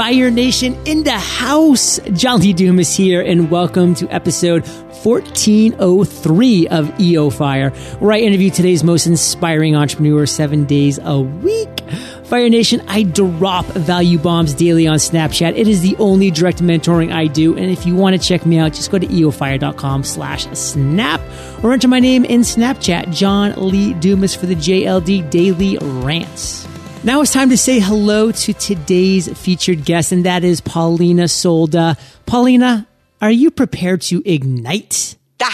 Fire Nation in the house. John Lee Dumas here, and welcome to episode 1403 of EO Fire, where I interview today's most inspiring entrepreneur seven days a week. Fire Nation, I drop value bombs daily on Snapchat. It is the only direct mentoring I do. And if you want to check me out, just go to eofire.com slash snap or enter my name in Snapchat, John Lee Dumas for the JLD Daily Rants. Now it's time to say hello to today's featured guest, and that is Polina Solda. Polina, are you prepared to ignite? Da.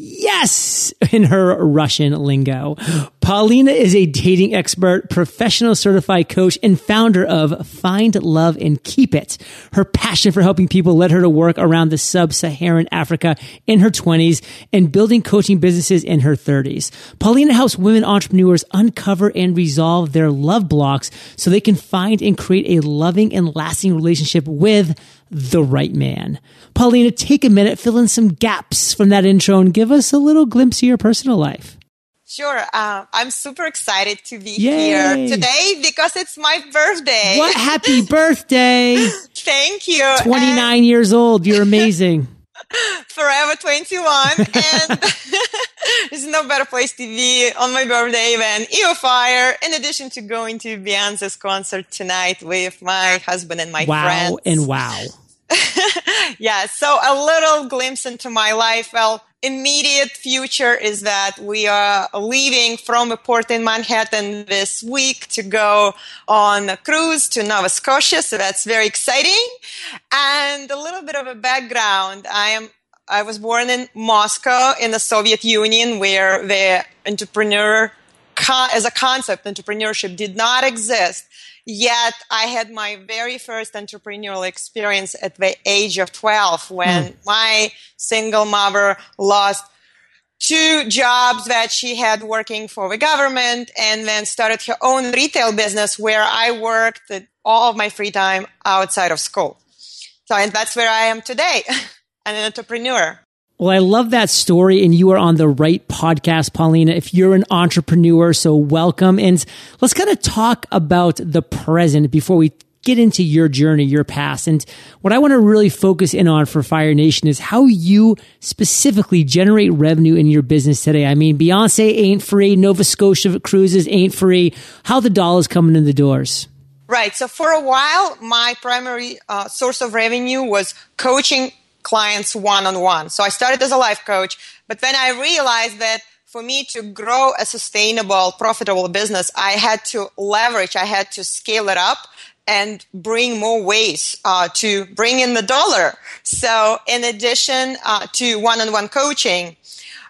Yes, in her Russian lingo. Polina is a dating expert, professional certified coach, and founder of Find Love and Keep It. Her passion for helping people led her to work around the sub-Saharan Africa in her 20s and building coaching businesses in her 30s. Polina helps women entrepreneurs uncover and resolve their love blocks so they can find and create a loving and lasting relationship with the right man. Polina, take a minute, fill in some gaps from that intro and give us a little glimpse of your personal life. Sure. Uh, I'm super excited to be Yay. here today because it's my birthday. What? Happy birthday. Thank you. 29 and years old. You're amazing. Forever 21. and there's no better place to be on my birthday than EO Fire, in addition to going to Beyonce's concert tonight with my husband and my friend. wow friends. and wow. yeah. So a little glimpse into my life. Well, immediate future is that we are leaving from a port in Manhattan this week to go on a cruise to Nova Scotia. So that's very exciting. And a little bit of a background. I am I was born in Moscow in the Soviet Union where the entrepreneur as a concept, entrepreneurship did not exist. Yet I had my very first entrepreneurial experience at the age of 12 when mm. my single mother lost two jobs that she had working for the government and then started her own retail business where I worked all of my free time outside of school. So, and that's where I am today, an entrepreneur. Well, I love that story, and you are on the right podcast, Polina. If you're an entrepreneur, so welcome. And let's kind of talk about the present before we get into your journey, your past. And what I want to really focus in on for Fire Nation is how you specifically generate revenue in your business today. I mean, Beyonce ain't free, Nova Scotia cruises ain't free. How the dollars coming in the doors? Right. So for a while, my primary uh, source of revenue was coaching clients one on one. So I started as a life coach, but then I realized that for me to grow a sustainable, profitable business, I had to leverage, I had to scale it up and bring more ways uh, to bring in the dollar. So, in addition uh, to one on one coaching,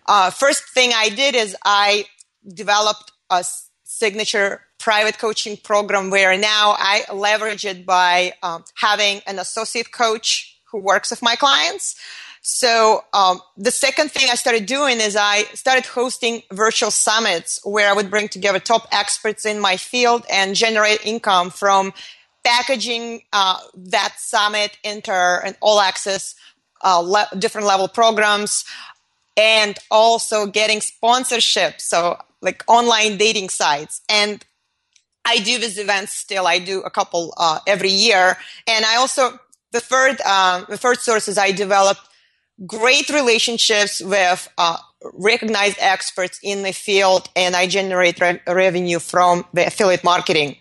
uh, first thing I did is I developed a signature private coaching program where now I leverage it by um, having an associate coach who works with my clients. So um, the second thing I started doing is I started hosting virtual summits where I would bring together top experts in my field and generate income from packaging uh, that summit into an all access uh, le- different level programs and also getting sponsorship. So like online dating sites. And i do these events still. I do a couple uh, every year. And i also the third, um, the third source is I developed great relationships with uh, recognized experts in the field, and I generate re- revenue from the affiliate marketing.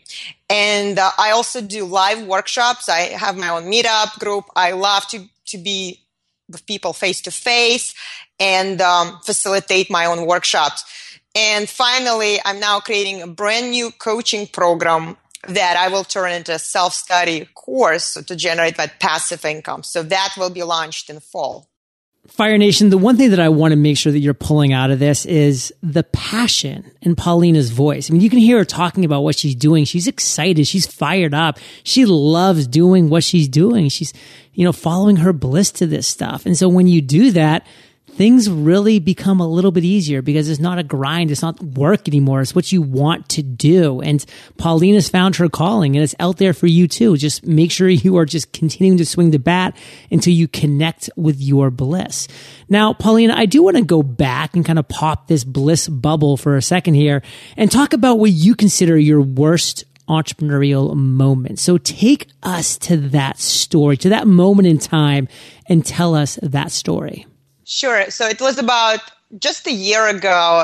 And uh, I also do live workshops. I have my own meetup group. I love to to be with people face to face and um, facilitate my own workshops. And finally, I'm now creating a brand new coaching program that I will turn into a self study course to generate that passive income. So that will be launched in fall. Fire Nation, the one thing that I want to make sure that you're pulling out of this is the passion in Polina's voice. I mean, you can hear her talking about what she's doing. She's excited. She's fired up. She loves doing what she's doing. She's, you know, following her bliss to this stuff. And so when you do that, things really become a little bit easier because it's not a grind. It's not work anymore. It's what you want to do. And Polina's found her calling and it's out there for you too. Just make sure you are just continuing to swing the bat until you connect with your bliss. Now, Polina, I do want to go back and kind of pop this bliss bubble for a second here and talk about what you consider your worst entrepreneurial moment. So take us to that story, to that moment in time and tell us that story. Sure. So it was about just a year ago.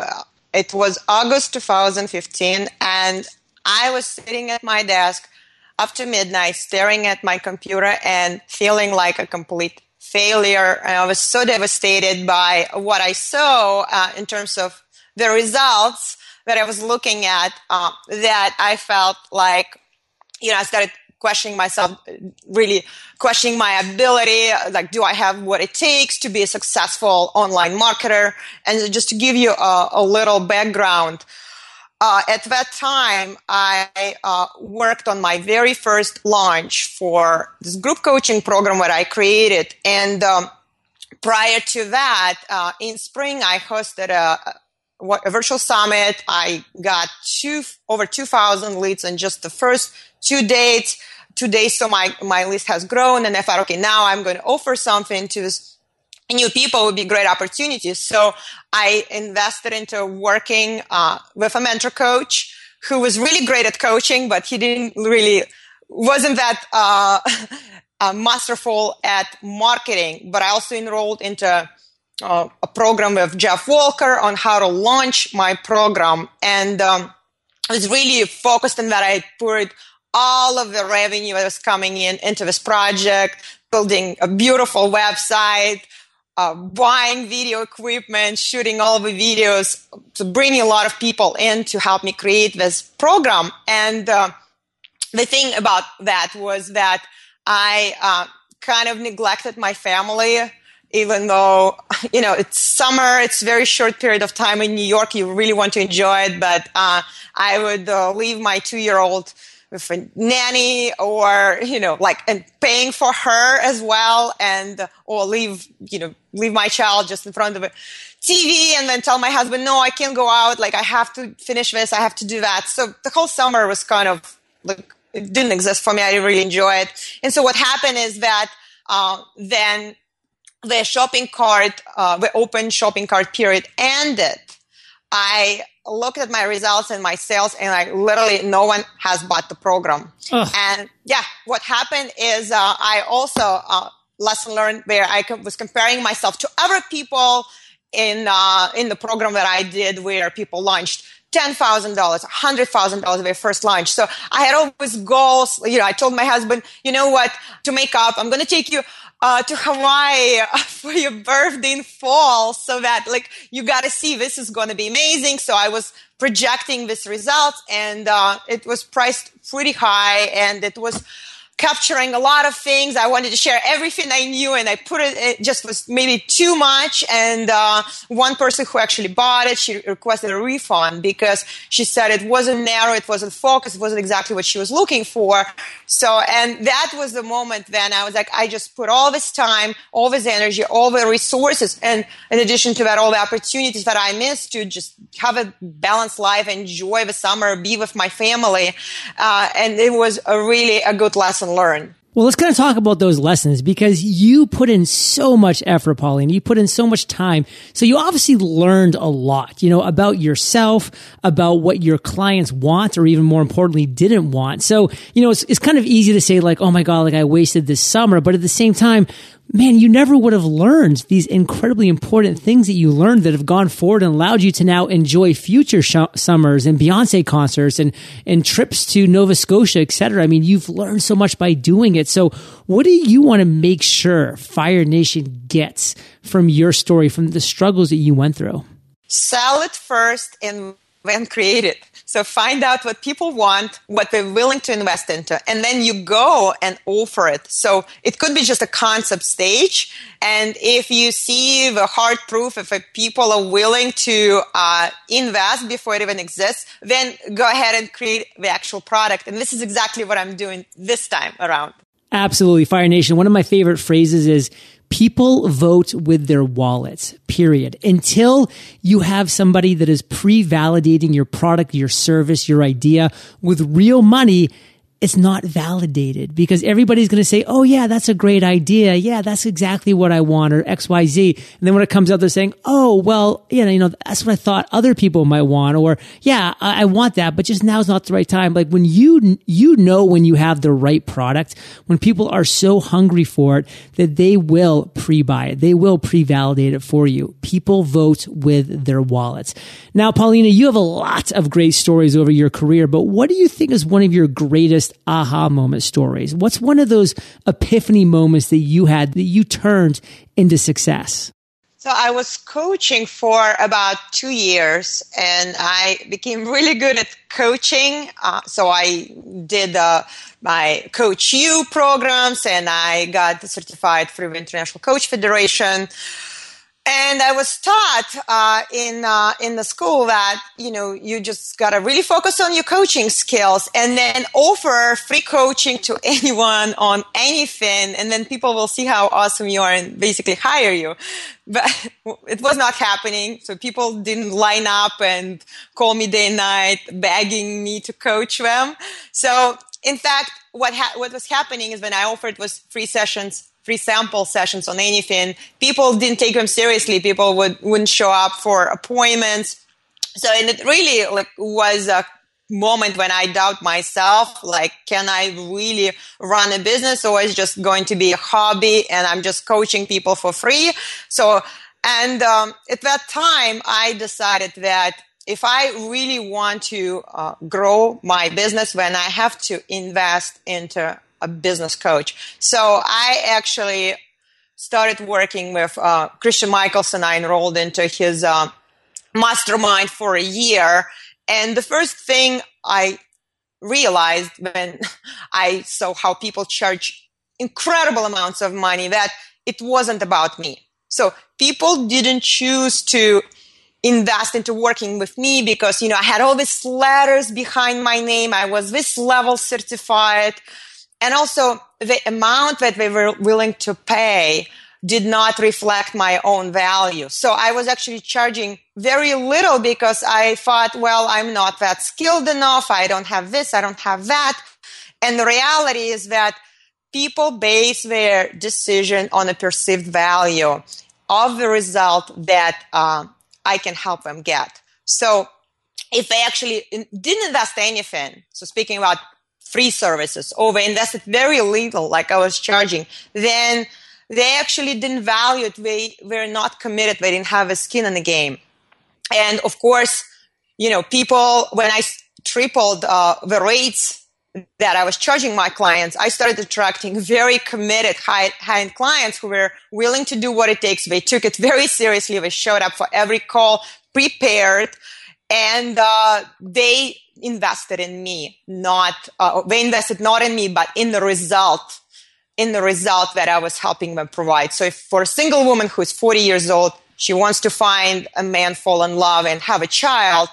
It was August 2015 and I was sitting at my desk after midnight staring at my computer and feeling like a complete failure. And I was so devastated by what I saw uh, in terms of the results that I was looking at uh, that I felt like, you know, I started questioning myself, really questioning my ability. Like, do I have what it takes to be a successful online marketer? And just to give you a, a little background, uh, at that time, I uh, worked on my very first launch for this group coaching program that I created. And um, prior to that, uh, in spring, I hosted a, a virtual summit. I got two over 2,000 leads in just the first two days. Two days, so my my list has grown, and I thought, okay, now I'm going to offer something to this new people would be great opportunities. So I invested into working uh, with a mentor coach who was really great at coaching, but he didn't really wasn't that uh, uh, masterful at marketing. But I also enrolled into uh, a program with Jeff Walker on how to launch my program, and um, I was really focused on that. I put all of the revenue that was coming in into this project, building a beautiful website, uh, buying video equipment, shooting all the videos, to bringing a lot of people in to help me create this program. And uh, the thing about that was that I uh, kind of neglected my family, even though you know it's summer, it's very short period of time in New York. You really want to enjoy it, but uh, I would uh, leave my two-year-old with a nanny or you know like and paying for her as well and or leave you know leave my child just in front of a TV and then tell my husband no I can't go out. Like I have to finish this. I have to do that. So the whole summer was kind of like it didn't exist for me. I didn't really enjoy it. And so what happened is that uh, then the shopping cart uh, the open shopping cart period ended I looked at my results and my sales and I literally no one has bought the program. Ugh. And yeah, what happened is uh, I also uh, lesson learned where I was comparing myself to other people in uh, in the program that I did where people launched ten thousand dollars, hundred thousand dollars of their first launch. So I had always goals. You know, I told my husband, you know what, to make up, I'm going to take you uh, to Hawaii for your birthday in fall so that like you got to see this is going to be amazing. So I was projecting this result and uh, it was priced pretty high and it was capturing a lot of things. I wanted to share everything I knew, and I put it. It just was maybe too much. And uh, one person who actually bought it, she requested a refund because she said it wasn't narrow, it wasn't focused, it wasn't exactly what she was looking for. So, and that was the moment. Then I was like, I just put all this time, all this energy, all the resources, and in addition to that, all the opportunities that I missed to just have a balanced life, enjoy the summer, be with my family, uh, and it was a really a good lesson lesson learned. Well, let's kind of talk about those lessons because you put in so much effort, Pauline. You put in so much time. So you obviously learned a lot, you know, about yourself, about what your clients want, or even more importantly, didn't want. So, you know, it's, it's kind of easy to say like, oh my God, like I wasted this summer. But at the same time, man, you never would have learned these incredibly important things that you learned that have gone forward and allowed you to now enjoy future sh- summers and Beyonce concerts and, and trips to Nova Scotia, etc. I mean, you've learned so much by doing it. So what do you want to make sure Fire Nation gets from your story, from the struggles that you went through? Sell it first and then create it. So find out what people want, what they're willing to invest into, and then you go and offer it. So it could be just a concept stage. And if you see the hard proof, if people are willing to uh, invest before it even exists, then go ahead and create the actual product. And this is exactly what I'm doing this time around. Absolutely. Fire Nation. One of my favorite phrases is people vote with their wallets, period. Until you have somebody that is pre validating your product, your service, your idea with real money, it's not validated because everybody's going to say, Oh yeah, that's a great idea. Yeah, that's exactly what I want or X, Y, Z. And then when it comes out, they're saying, Oh, well, you know, you know, that's what I thought other people might want. Or yeah, I, I want that, but just now's not the right time. Like when you, you know, when you have the right product, when people are so hungry for it that they will pre-buy it. They will pre-validate it for you. People vote with their wallets. Now, Polina, you have a lot of great stories over your career, but what do you think is one of your greatest aha moment stories? What's one of those epiphany moments that you had that you turned into success? So I was coaching for about two years, and I became really good at coaching. Uh, so I did uh, my Coach U programs, and I got certified through the International Coach Federation and I was taught uh, in uh, in the school that you know you just gotta really focus on your coaching skills and then offer free coaching to anyone on anything, and then people will see how awesome you are and basically hire you. But it was not happening, so people didn't line up and call me day and night begging me to coach them. So in fact, what ha- what was happening is when I offered was free sessions free sample sessions on anything. People didn't take them seriously. People would wouldn't show up for appointments. So and it really like was a moment when I doubt myself, like, can I really run a business or is just going to be a hobby and I'm just coaching people for free? So, and um, at that time, I decided that if I really want to uh, grow my business, when I have to invest into a business coach. So I actually started working with uh, Christian Mickelsen. I enrolled into his uh, mastermind for a year. And the first thing I realized when I saw how people charge incredible amounts of money that it wasn't about me. So people didn't choose to invest into working with me because, you know, I had all these letters behind my name. I was this level certified and also the amount that they were willing to pay did not reflect my own value. So I was actually charging very little because I thought, well, I'm not that skilled enough. I don't have this. I don't have that. And the reality is that people base their decision on a perceived value of the result that uh, I can help them get. So if they actually didn't invest anything, so speaking about free services they invested very little, like I was charging, then they actually didn't value it. They were not committed. They didn't have a skin in the game. And of course, you know, people, when I tripled uh, the rates that I was charging my clients, I started attracting very committed high, high-end clients who were willing to do what it takes. They took it very seriously. They showed up for every call prepared and uh, they invested in me, not uh, they invested not in me, but in the result, in the result that I was helping them provide. So, if for a single woman who's 40 years old, she wants to find a man, fall in love, and have a child,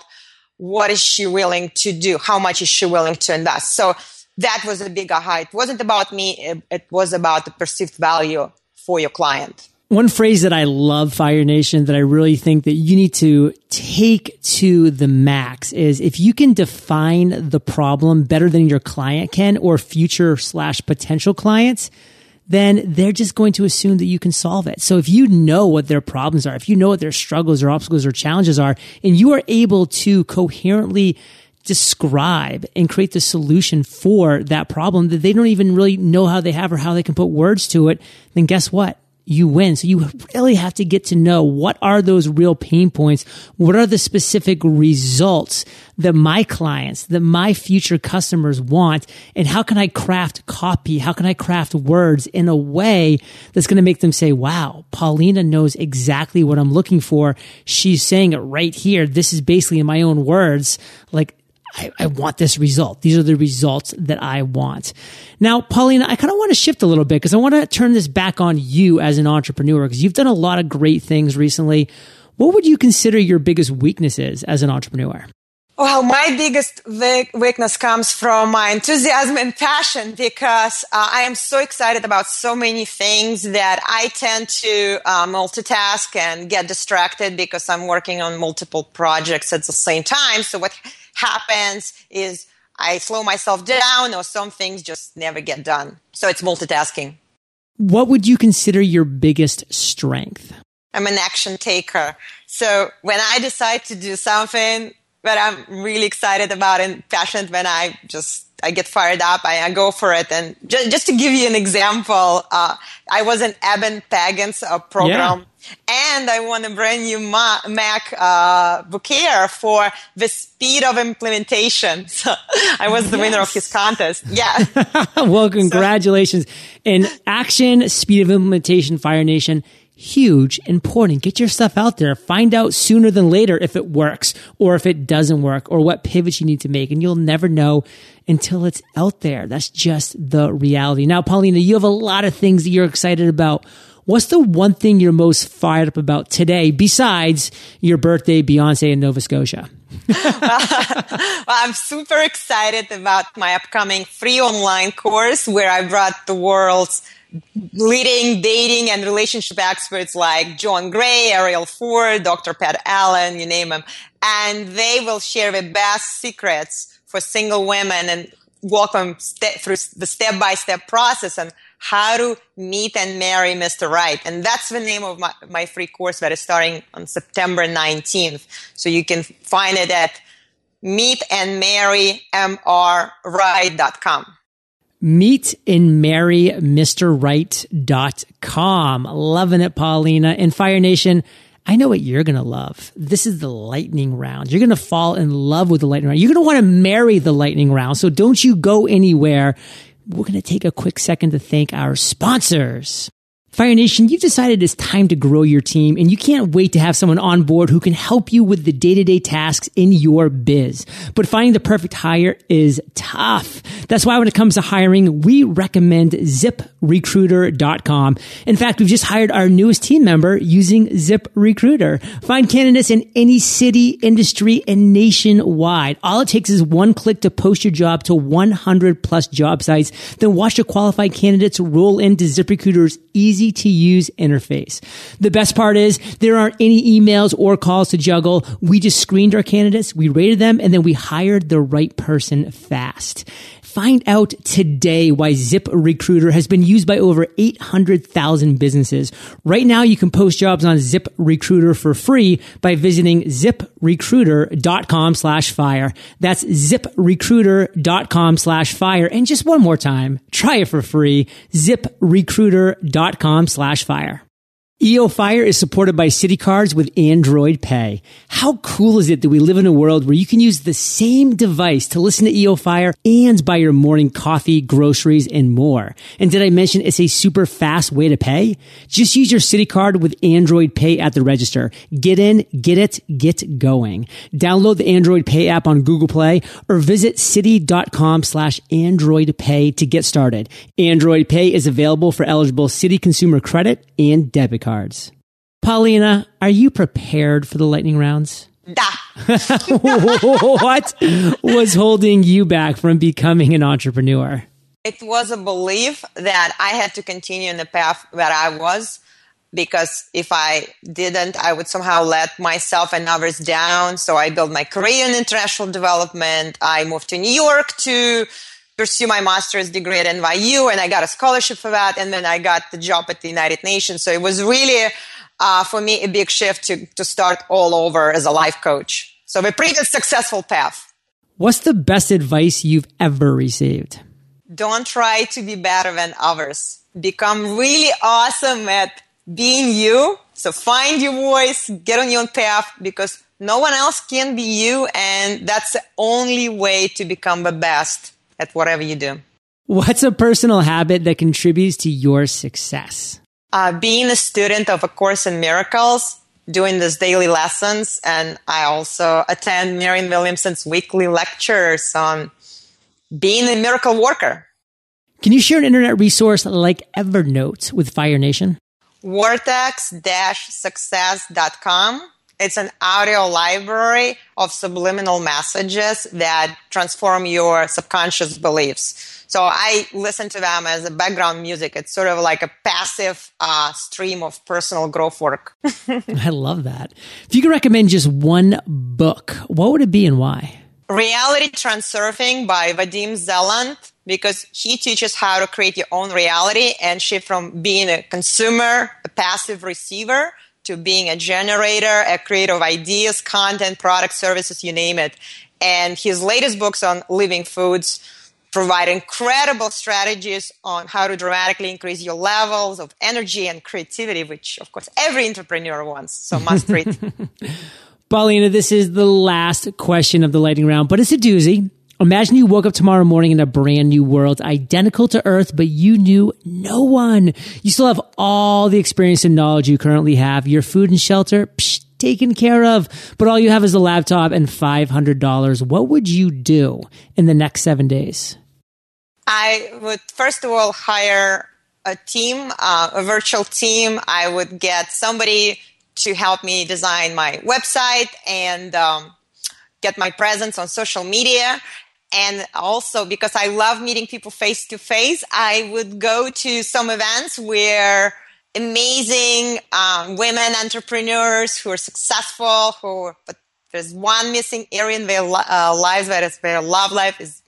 what is she willing to do? How much is she willing to invest? So that was a big aha. It wasn't about me; it, it was about the perceived value for your client. One phrase that I love, Fire Nation, that I really think that you need to take to the max is if you can define the problem better than your client can or future slash potential clients, then they're just going to assume that you can solve it. So if you know what their problems are, if you know what their struggles or obstacles or challenges are, and you are able to coherently describe and create the solution for that problem that they don't even really know how they have or how they can put words to it, then guess what? You win. So you really have to get to know what are those real pain points? What are the specific results that my clients, that my future customers want? And how can I craft copy? How can I craft words in a way that's going to make them say, wow, Polina knows exactly what I'm looking for. She's saying it right here. This is basically in my own words. Like I, I, want this result. These are the results that I want. Now, Polina, I kind of want to shift a little bit because I want to turn this back on you as an entrepreneur because you've done a lot of great things recently. What would you consider your biggest weaknesses as an entrepreneur? Well, my biggest weakness comes from my enthusiasm and passion because uh, I am so excited about so many things that I tend to uh, multitask and get distracted because I'm working on multiple projects at the same time. So what happens is I slow myself down or some things just never get done. So it's multitasking. What would you consider your biggest strength? I'm an action taker. So when I decide to do something that I'm really excited about and passionate, when I just I get fired up, I, I go for it. And just, just to give you an example, uh, I was in Eben Pagan's uh, program. Yeah. And I want a brand new Mac uh, bouquet for the speed of implementation. So I was the yes. winner of his contest. Yeah. well, congratulations. So. In action, speed of implementation, Fire Nation huge, important. Get your stuff out there. Find out sooner than later if it works or if it doesn't work or what pivots you need to make. And you'll never know until it's out there. That's just the reality. Now, Polina, you have a lot of things that you're excited about. What's the one thing you're most fired up about today besides your birthday, Beyonce in Nova Scotia? well, I'm super excited about my upcoming free online course where I brought the world's leading dating and relationship experts like John Gray, Arielle Ford, Dr. Pat Allen, you name them. And they will share the best secrets for single women and walk them step through the step by step process and how to meet and marry Mr. Right. And that's the name of my, my free course that is starting on September 19th. So you can find it at meetandmarrymrright.com meet and marry Mr. Right.com. Loving it, Polina. And Fire Nation, I know what you're going to love. This is the lightning round. You're going to fall in love with the lightning round. You're going to want to marry the lightning round. So don't you go anywhere. We're going to take a quick second to thank our sponsors. Fire Nation, you've decided it's time to grow your team and you can't wait to have someone on board who can help you with the day-to-day tasks in your biz. But finding the perfect hire is tough. That's why when it comes to hiring, we recommend ziprecruiter.com. In fact, we've just hired our newest team member using ZipRecruiter. Find candidates in any city, industry, and nationwide. All it takes is one click to post your job to 100 plus job sites. Then watch the qualified candidates roll into ZipRecruiter's easy easy to use interface. The best part is there aren't any emails or calls to juggle. We just screened our candidates, we rated them, and then we hired the right person fast. Find out today why ZipRecruiter has been used by over 800,000 businesses. Right now, you can post jobs on Zip Recruiter for free by visiting ziprecruiter.com slash fire. That's ziprecruiter.com slash fire. And just one more time, try it for free. ziprecruiter.com slash fire. EO Fire is supported by Citi Cards with Android Pay. How cool is it that we live in a world where you can use the same device to listen to EO Fire and buy your morning coffee, groceries, and more? And did I mention it's a super fast way to pay? Just use your Citi Card with Android Pay at the register. Get in, get it, get going. Download the Android Pay app on Google Play or visit citi.com slash Android Pay to get started. Android Pay is available for eligible Citi consumer credit and debit cards cards. Polina, are you prepared for the lightning rounds? Da. what was holding you back from becoming an entrepreneur? It was a belief that I had to continue in the path that I was because if I didn't, I would somehow let myself and others down. So I built my career in international development. I moved to New York to pursue my master's degree at NYU and I got a scholarship for that. And then I got the job at the United Nations. So it was really, uh, for me, a big shift to, to start all over as a life coach. So a pretty successful path. What's the best advice you've ever received? Don't try to be better than others. Become really awesome at being you. So find your voice, get on your own path because no one else can be you. And that's the only way to become the best at whatever you do. What's a personal habit that contributes to your success? Uh, being a student of A Course in Miracles, doing these daily lessons, and I also attend Marianne Williamson's weekly lectures on being a miracle worker. Can you share an internet resource like Evernote with Fire Nation? Vortex-success.com it's an audio library of subliminal messages that transform your subconscious beliefs. So I listen to them as a background music. It's sort of like a passive uh, stream of personal growth work. I love that. If you could recommend just one book, what would it be and why? Reality Transurfing by Vadim Zeland because he teaches how to create your own reality and shift from being a consumer, a passive receiver, to being a generator, a creator of ideas, content, products, services, you name it. And his latest books on living foods provide incredible strategies on how to dramatically increase your levels of energy and creativity, which of course every entrepreneur wants. So must read. Polina, this is the last question of the lightning round, but it's a doozy. Imagine you woke up tomorrow morning in a brand new world, identical to Earth, but you knew no one. You still have all the experience and knowledge you currently have. Your food and shelter, psh, taken care of, but all you have is a laptop and $500. What would you do in the next seven days? I would first of all hire a team, uh, a virtual team. I would get somebody to help me design my website and um, get my presence on social media. And also because I love meeting people face to face, I would go to some events where amazing um, women entrepreneurs who are successful, who but there's one missing area in their uh, lives that is their love life is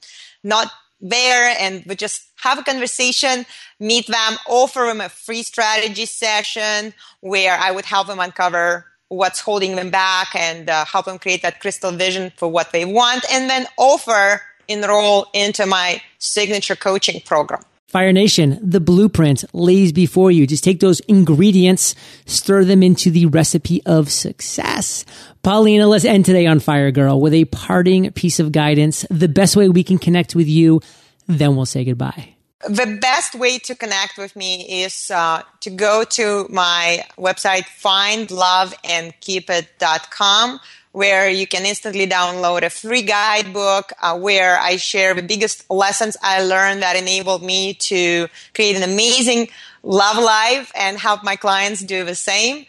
not there, and we just have a conversation, meet them, offer them a free strategy session where I would help them uncover what's holding them back and uh, help them create that crystal vision for what they want, and then offer enroll into my signature coaching program. Fire Nation, the blueprint lays before you. Just take those ingredients, stir them into the recipe of success. Polina, let's end today on Fire Girl with a parting piece of guidance, the best way we can connect with you. Then we'll say goodbye. The best way to connect with me is uh, to go to my website, findloveandkeepit.com where you can instantly download a free guidebook uh, where I share the biggest lessons I learned that enabled me to create an amazing love life and help my clients do the same.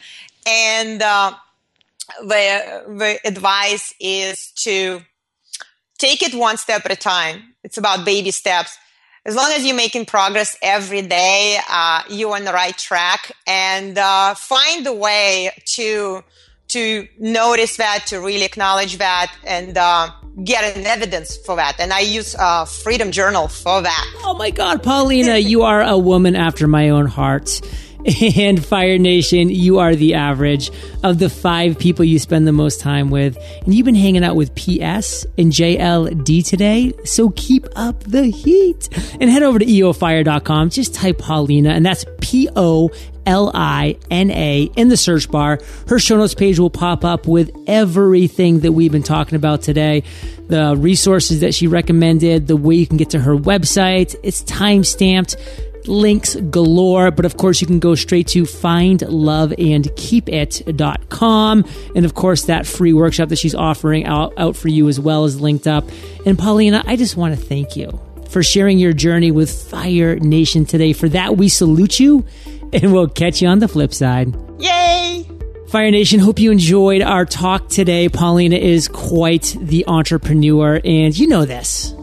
And uh, the, the advice is to take it one step at a time. It's about baby steps. As long as you're making progress every day, uh, you're on the right track and uh, find a way to to notice that, to really acknowledge that, and uh, get an evidence for that. And I use uh, Freedom Journal for that. Oh my God, Polina, you are a woman after my own heart. And Fire Nation, you are the average of the five people you spend the most time with. And you've been hanging out with PS and JLD today. So keep up the heat and head over to eofire.com. Just type Polina, and that's P O L I N A in the search bar. Her show notes page will pop up with everything that we've been talking about today. The resources that she recommended, the way you can get to her website. It's time stamped links galore. But of course, you can go straight to findloveandkeepit.com. And of course, that free workshop that she's offering out, out for you as well is linked up. And Polina, I just want to thank you for sharing your journey with Fire Nation today. For that, we salute you and we'll catch you on the flip side. Yay! Fire Nation, hope you enjoyed our talk today. Polina is quite the entrepreneur, and you know this.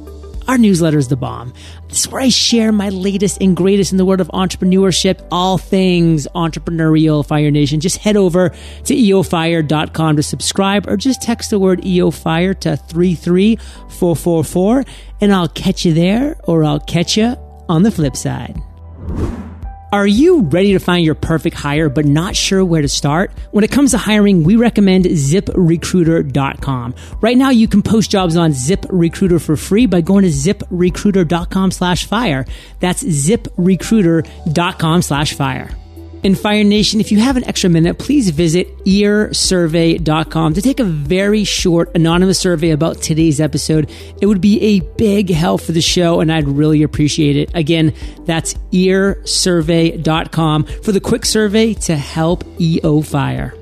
Our newsletter is the bomb. This is where I share my latest and greatest in the world of entrepreneurship, all things entrepreneurial, Fire Nation. Just head over to eofire.com to subscribe or just text the word EOFire to 33444 and I'll catch you there or I'll catch you on the flip side. Are you ready to find your perfect hire but not sure where to start? When it comes to hiring, we recommend ziprecruiter.com. Right now you can post jobs on ZipRecruiter for free by going to ziprecruiter.com slash fire. That's ziprecruiter.com slash fire. In Fire Nation, if you have an extra minute, please visit earsurvey.com to take a very short anonymous survey about today's episode. It would be a big help for the show and I'd really appreciate it. Again, that's earsurvey.com for the quick survey to help EO Fire.